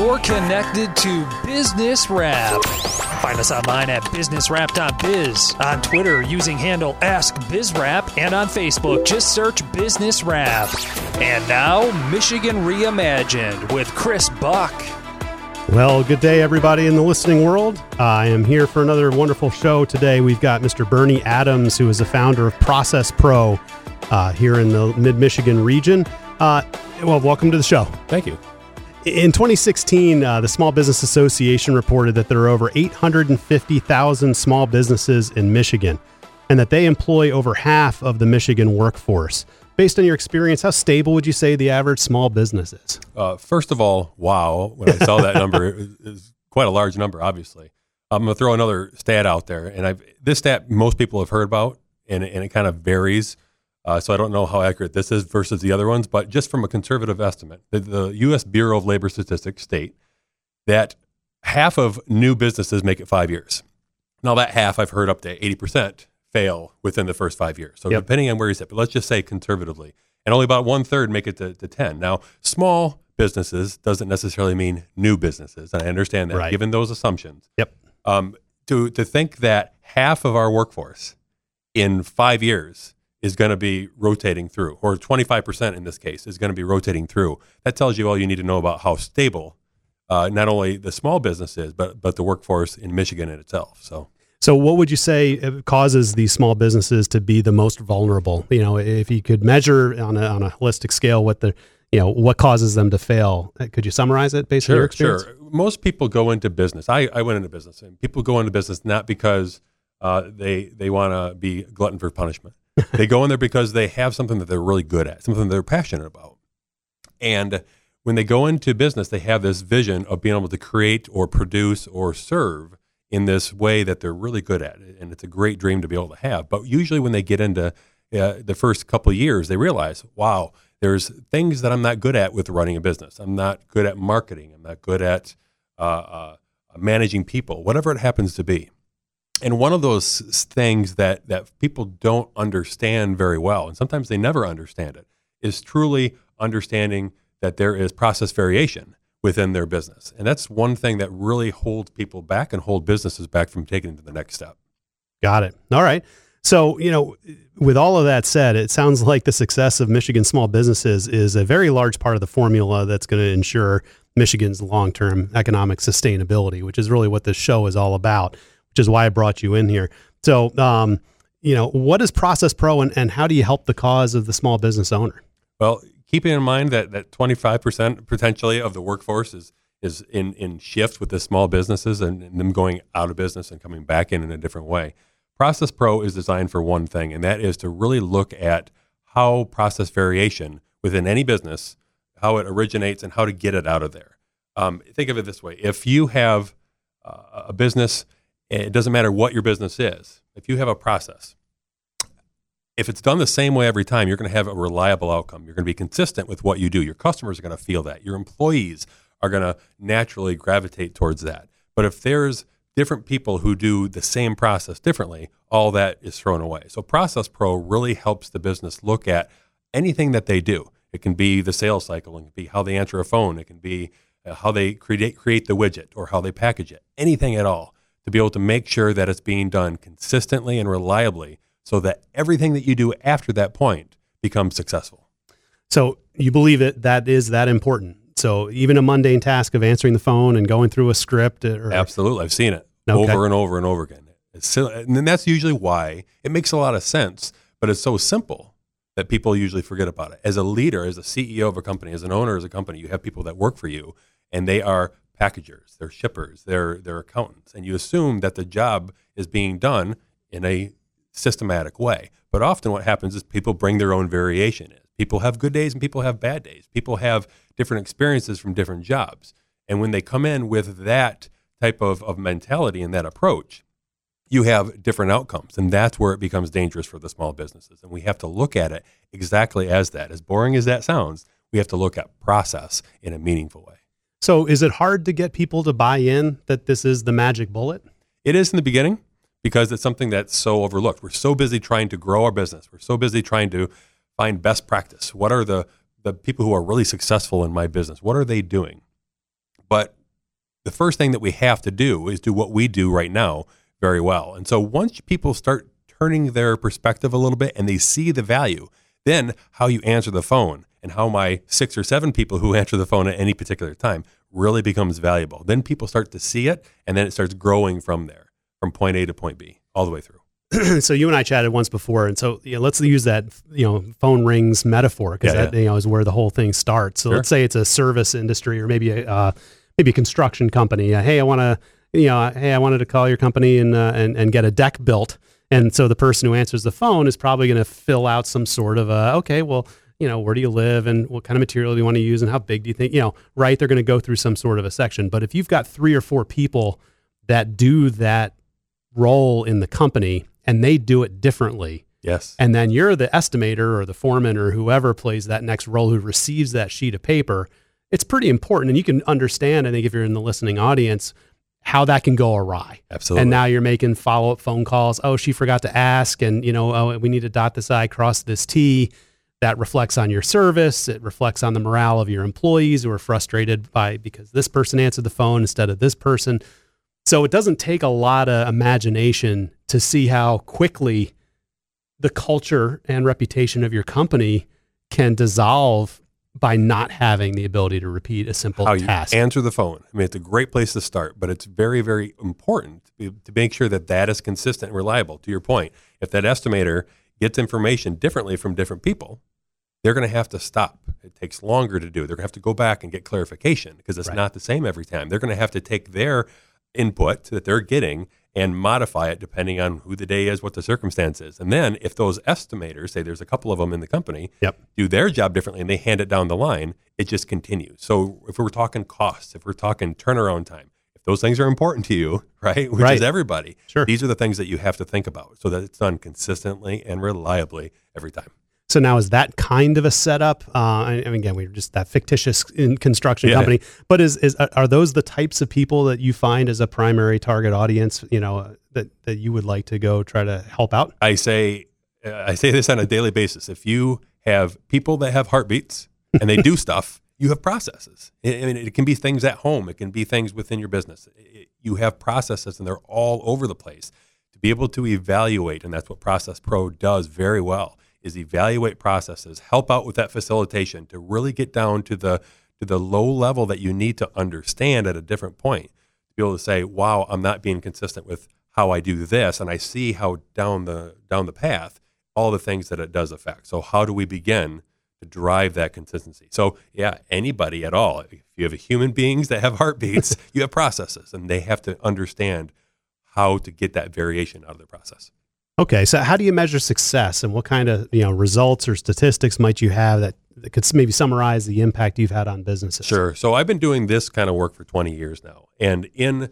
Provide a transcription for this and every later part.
You're connected to Business Wrap. Find us online at businesswrap.biz, on Twitter using handle AskBizWrap, and on Facebook just search Business Wrap. And now, Michigan Reimagined with Chris Buck. Well, good day, everybody in the listening world. I am here for another wonderful show today. We've got Mr. Bernie Adams, who is the founder of Process Pro uh, here in the mid Michigan region. Uh, well, welcome to the show. Thank you. In 2016, uh, the Small Business Association reported that there are over 850,000 small businesses in Michigan and that they employ over half of the Michigan workforce. Based on your experience, how stable would you say the average small business is? Uh, first of all, wow, when I saw that number, it was quite a large number, obviously. I'm going to throw another stat out there. And I've, this stat most people have heard about, and, and it kind of varies. Uh, so I don't know how accurate this is versus the other ones, but just from a conservative estimate, the, the U.S. Bureau of Labor Statistics state that half of new businesses make it five years. Now that half I've heard up to eighty percent fail within the first five years. So Yep. depending on where you sit, but let's just say conservatively, and only about one third make it to, to ten. Now small businesses doesn't necessarily mean new businesses, and I understand that. Right. Given those assumptions, Yep. um, to to think that half of our workforce in five years is going to be rotating through, or 25% in this case is going to be rotating through. That tells you all you need to know about how stable uh, not only the small business is, but but the workforce in Michigan in itself. So So, what would you say causes these small businesses to be the most vulnerable? You know, if you could measure on a, on a holistic scale what the, you know, what causes them to fail, uh, could you summarize it based on your experience? Sure. Most people go into business. I, I went into business, and people go into business not because uh, they they want to be glutton for punishment. They go in there because they have something that they're really good at, something they're passionate about. And when they go into business, they have this vision of being able to create or produce or serve in this way that they're really good at, and it's a great dream to be able to have. But usually, when they get into uh, the first couple years, they realize, wow, there's things that I'm not good at with running a business. I'm not good at marketing. I'm not good at uh, uh, managing people, whatever it happens to be. And one of those things that that people don't understand very well, and sometimes they never understand it, is truly understanding that there is process variation within their business. And that's one thing that really holds people back and hold businesses back from taking it to the next step. Got it. All right. So, you know, with all of that said, it sounds like the success of Michigan small businesses is a very large part of the formula that's going to ensure Michigan's long term economic sustainability, which is really what this show is all about, which is why I brought you in here. So, um, you know, what is Process Pro and, and how do you help the cause of the small business owner? Well, keeping in mind that that 25% potentially of the workforce is is in in shift with the small businesses and, and them going out of business and coming back in in a different way. Process Pro is designed for one thing, and that is to really look at how process variation within any business, how it originates, and how to get it out of there. Um, think of it this way: if you have uh, a business It doesn't matter what your business is. If you have a process, if it's done the same way every time, you're going to have a reliable outcome. You're going to be consistent with what you do. Your customers are going to feel that. Your employees are going to naturally gravitate towards that. But if there's different people who do the same process differently, all that is thrown away. So Process Pro really helps the business look at anything that they do. It can be the sales cycle, it can be how they answer a phone, it can be uh, how they create create the widget or how they package it. Anything at all to be able to make sure that it's being done consistently and reliably so that everything that you do after that point becomes successful. So you believe it that is that important. So even a mundane task of answering the phone and going through a script uh, or Absolutely. I've seen it Okay. over and over and over again. It's and then that's usually why it makes a lot of sense, but it's so simple that people usually forget about it. As a leader, as a CEO of a company, as an owner of a company, you have people that work for you and they are packagers, they're shippers, they're they're accountants, and you assume that the job is being done in a systematic way. But often what happens is people bring their own variation. People have good days and people have bad days. People have different experiences from different jobs. And when they come in with that type of, of mentality and that approach, you have different outcomes. And that's where it becomes dangerous for the small businesses. And we have to look at it exactly as that. As boring as that sounds, we have to look at process in a meaningful way. So is it hard to get people to buy in that this is the magic bullet? It is in the beginning because it's something that's so overlooked. We're so busy trying to grow our business. We're so busy trying to find best practice. What are the the people who are really successful in my business? What are they doing? But the first thing that we have to do is do what we do right now very well. And so once people start turning their perspective a little bit and they see the value, then how you answer the phone and how my six or seven people who answer the phone at any particular time really becomes valuable. Then people start to see it and then it starts growing from there, from point A to point B, all the way through. so you and I chatted once before, and so yeah, let's use that you know phone rings metaphor because Yeah, that you know is where the whole thing starts. So Sure. let's say it's a service industry or maybe a uh, maybe a construction company. Uh, hey, I want to you know hey I wanted to call your company and uh, and and get a deck built, and so the person who answers the phone is probably going to fill out some sort of a okay well. You know, where do you live and what kind of material do you want to use and how big do you think, you know, right? They're going to go through some sort of a section. But if you've got three or four people that do that role in the company and they do it differently. Yes. And then you're the estimator or the foreman or whoever plays that next role who receives that sheet of paper. It's pretty important. And you can understand, I think, if you're in the listening audience, how that can go awry. Absolutely. And now you're making follow up phone calls. Oh, she forgot to ask. And, you know, oh, we need to dot this I, cross this T. That reflects on your service. It reflects on the morale of your employees who are frustrated by because this person answered the phone instead of this person. So it doesn't take a lot of imagination to see how quickly the culture and reputation of your company can dissolve by not having the ability to repeat a simple how task. answer the phone. I mean, it's a great place to start, but it's very, very important to, to make sure that that is consistent and reliable. To your point, if that estimator gets information differently from different people, they're going to have to stop. It takes longer to do. They're going to have to go back and get clarification because it's Right. not the same every time. They're going to have to take their input that they're getting and modify it depending on who the day is, what the circumstance is. And then if those estimators, say there's a couple of them in the company, Yep. do their job differently and they hand it down the line, it just continues. So if we're talking costs, if we're talking turnaround time, if those things are important to you, right, which Right. is everybody, Sure. these are the things that you have to think about so that it's done consistently and reliably every time. So now is that kind of a setup? Uh, and and again, we're just that fictitious in construction Yeah. company. But is is are those the types of people that you find as a primary target audience? You know uh, that that you would like to go try to help out. I say uh, I say this on a daily basis. If you have people that have heartbeats and they do stuff, you have processes. I I mean, it can be things at home. It can be things within your business. It- You have processes, and they're all over the place. To be able to evaluate, and that's what Process Pro does very well, is evaluate processes, help out with that facilitation to really get down to the to the low level that you need to understand at a different point to be able to say, "Wow, I'm not being consistent with how I do this," and I see how down the down the path all the things that it does affect. So, how do we begin to drive that consistency? So, yeah, anybody at all. If you have human beings that have heartbeats, you have processes, and they have to understand how to get that variation out of their process. Okay, so how do you measure success, and what kind of you know results or statistics might you have that, that could maybe summarize the impact you've had on businesses? Sure. So I've been doing this kind of work for 20 years now. And in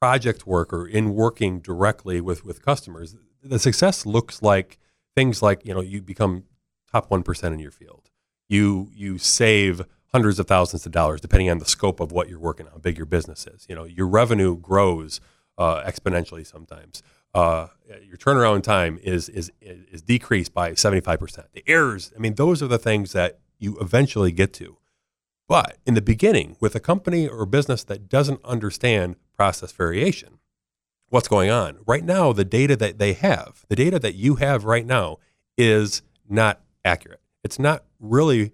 project work or in working directly with with customers, the success looks like things like you know you become top one percent in your field. You you save hundreds of thousands of dollars depending on the scope of what you're working on, how big your business is. You know your revenue grows uh, exponentially sometimes. Uh, your turnaround time is is is decreased by seventy five percent. The errors, I mean, those are the things that you eventually get to. But in the beginning, with a company or business that doesn't understand process variation, what's going on right now? The data that they have, the data that you have right now, is not accurate. It's not really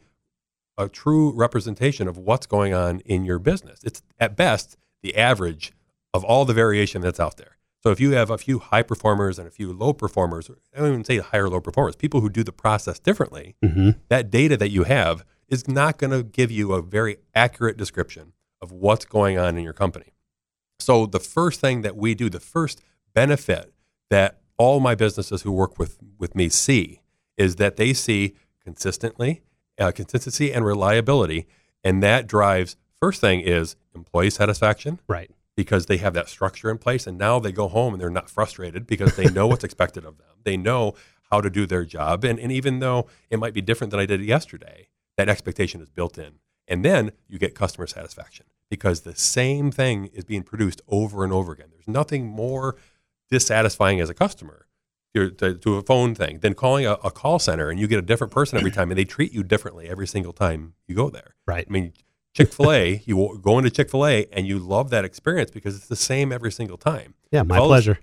a true representation of what's going on in your business. It's at best the average of all the variation that's out there. So if you have a few high performers and a few low performers, I don't even say higher low performers, people who do the process differently, Mm-hmm. that data that you have is not going to give you a very accurate description of what's going on in your company. So the first thing that we do, the first benefit that all my businesses who work with with me see is that they see consistently uh, consistency and reliability, and that drives. First thing is employee satisfaction Right. Because they have that structure in place and now they go home and they're not frustrated because they know what's expected of them. They know how to do their job. And, and even though it might be different than I did yesterday, that expectation is built in. And then you get customer satisfaction because the same thing is being produced over and over again. There's nothing more dissatisfying as a customer to, to, a phone thing than calling a, a call center and you get a different person every time and they treat you differently every single time you go there. Right. I mean, Chick fil A, you go into Chick fil A and you love that experience because it's the same every single time. Yeah, my All of- pleasure.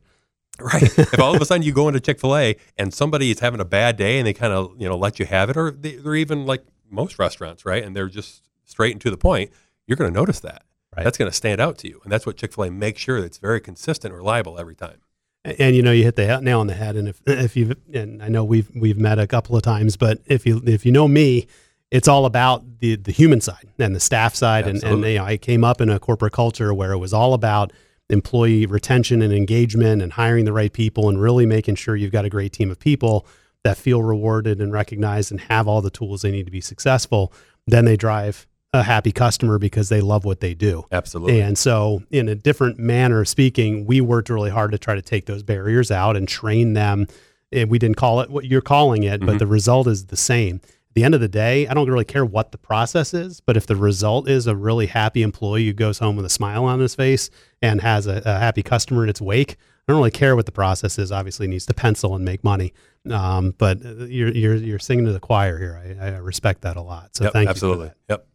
Right. if all of a sudden you go into Chick fil A and somebody is having a bad day and they kind of, you know, let you have it, or they, they're even like most restaurants, right? And they're just straight and to the point, you're going to notice that. Right. That's going to stand out to you. And that's what Chick fil A makes sure that it's very consistent reliable every time. And you know, you hit the nail on the head. And if if you and I know we've we've met a couple of times, but if you if you know me, it's all about the the human side and the staff side. And, and you know, I came up in a corporate culture where it was all about employee retention and engagement and hiring the right people and really making sure you've got a great team of people that feel rewarded and recognized and have all the tools they need to be successful. Then they drive a happy customer because they love what they do. Absolutely. And so, in a different manner of speaking, we worked really hard to try to take those barriers out and train them. And we didn't call it what you're calling it, but Mhm. the result is the same. The end of the day, I don't really care what the process is, but if the result is a really happy employee who goes home with a smile on his face and has a, a happy customer in its wake, I don't really care what the process is. Obviously, needs to pencil and make money. Um, but uh, you're, you're, you're singing to the choir here. I, I respect that a lot. So Yep, thank you. absolutely. Yep.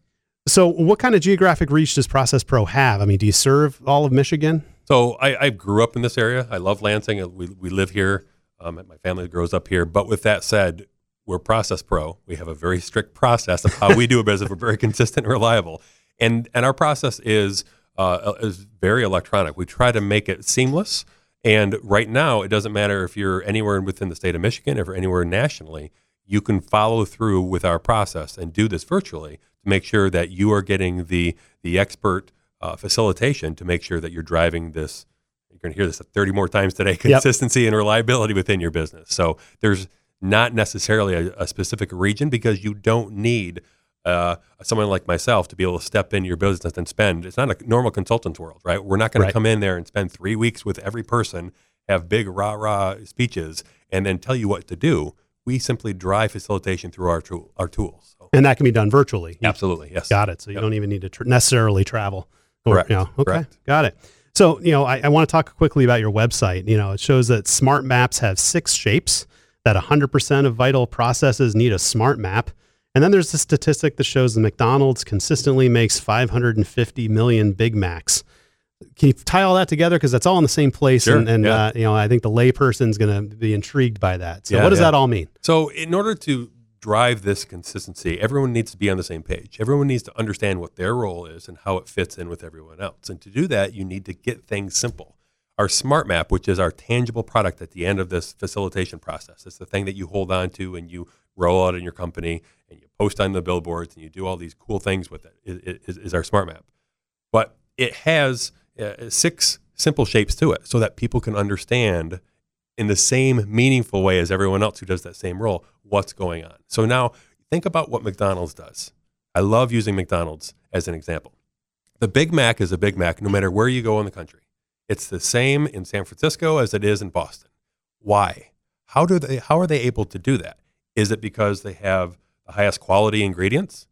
So, what kind of geographic reach does Process Pro have? I mean, do you serve all of Michigan? So I, I grew up in this area. I love Lansing. We, we live here. Um, my family grows up here. But with that said, we're Process Pro. We have a very strict process of how we do a business. We're very consistent and reliable. And, and our process is, uh, is very electronic. We try to make it seamless. And right now, it doesn't matter if you're anywhere within the state of Michigan or anywhere nationally, you can follow through with our process and do this virtually to make sure that you are getting the, the expert uh, facilitation to make sure that you're driving this. You're going to hear this 30 more times today consistency and reliability within your business. So there's not necessarily a, a specific region because you don't need uh, someone like myself to be able to step in your business and spend. It's not a normal consultant's world, right? We're not going Right. to come in there and spend three weeks with every person, have big rah rah speeches, and then tell you what to do. We simply drive facilitation through our tool, our tools. So, And that can be done virtually. Absolutely, yes. Got it. So, you Yep. don't even need to tr- necessarily travel. Or, Correct. You know, okay. Correct. Got it. So, you know, I, I want to talk quickly about your website. You know, it shows that smart maps have six shapes, that 100% of vital processes need a smart map. And then there's a statistic that shows the McDonald's consistently makes 550 million Big Macs. Can you tie all that together? Because that's all in the same place. Sure, and, and yeah. uh, you know, I think the layperson's going to be intrigued by that. So, Yeah, what does yeah. that all mean? So, in order to drive this consistency, everyone needs to be on the same page. Everyone needs to understand what their role is and how it fits in with everyone else. And to do that, you need to get things simple. Our smart map, which is our tangible product at the end of this facilitation process, it's the thing that you hold on to and you roll out in your company and you post on the billboards and you do all these cool things with it, is, is, our smart map. But it has uh, six simple shapes to it so that people can understand in the same meaningful way as everyone else who does that same role what's going on. So now think about what McDonald's does. I love using McDonald's as an example. The Big Mac is a Big Mac no matter where you go in the country. It's the same in San Francisco as it is in Boston. Why? How do they how are they able to do that? Is it because they have the highest quality ingredients?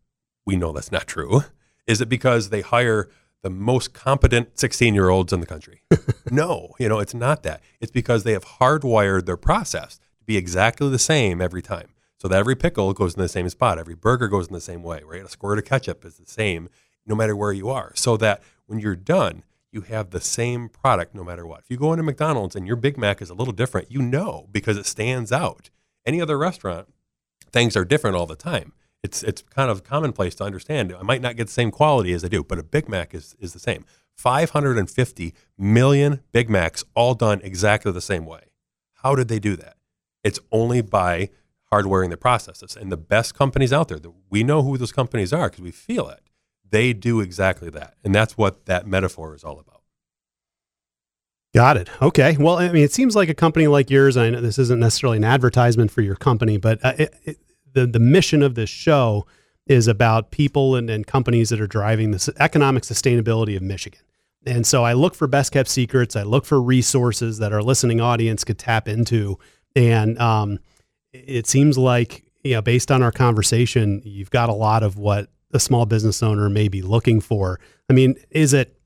We know that's not true. Is it because they hire the most competent 16 year olds in the country? no, you know, it's not that. It's because they have hardwired their process to be exactly the same every time. So that every pickle goes in the same spot, every burger goes in the same way, right? A squirt of ketchup is the same no matter where you are. So that when you're done, you have the same product no matter what. If you go into McDonald's and your Big Mac is a little different, you know because it stands out. Any other restaurant, things are different all the time. It's it's kind of commonplace to understand. I might not get the same quality as I do, but a Big Mac is is the same. 550 million Big Macs all done exactly the same way. How did they do that? It's only by hardwiring the processes. And the best companies out there, we know who those companies are because we feel it. They do exactly that. And that's what that metaphor is all about. Got it. Okay. Well, I mean, it seems like a company like yours. I know this isn't necessarily an advertisement for your company, but uh, it, it, the the mission of this show is about people and, and companies that are driving the economic sustainability of Michigan. And so I look for best kept secrets. I look for resources that our listening audience could tap into. And um, it seems like, you know, based on our conversation, you've got a lot of what a small business owner may be looking for. I mean, is it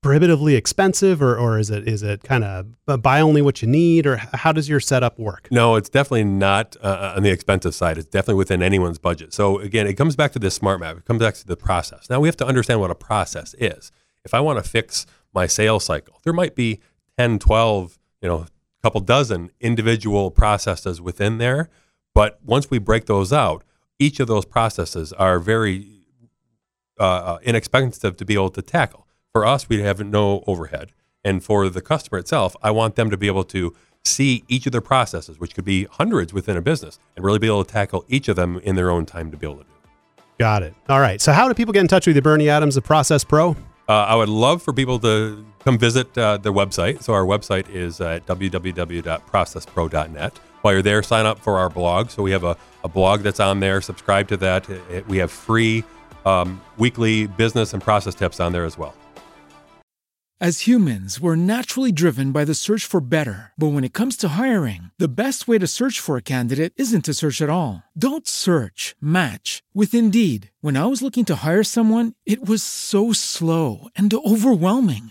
prohibitively expensive or, or is it is it kind of buy only what you need or how does your setup work? No it's definitely not uh, uh, on the expensive side. It's definitely within anyone's budget. So again it comes back to this smart map. It comes back to the process. Now we have to understand what a process is. If i want to fix my sales cycle there might be 10 12 you know a couple dozen individual processes within there but once we break those out each of those processes are very uh, uh, inexpensive to be able to tackle. For us, we have no overhead. And for the customer itself, I want them to be able to see each of their processes, which could be hundreds within a business, and really be able to tackle each of them in their own time to be able to do. Got it. All right. So, how do people get in touch with you, Bernie Adams of Process Pro? Uh, I would love for people to come visit uh, their website. So, our website is at www.processpro.net. You're there, sign up for our blog. So we have a, a blog that's on there. Subscribe to that. we have free um, weekly business and process tips on there as well. As humans, we're naturally driven by the search for better. But when it comes to hiring, the best way to search for a candidate isn't to search at all. Don't search, match with Indeed. When I was looking to hire someone, it was so slow and overwhelming.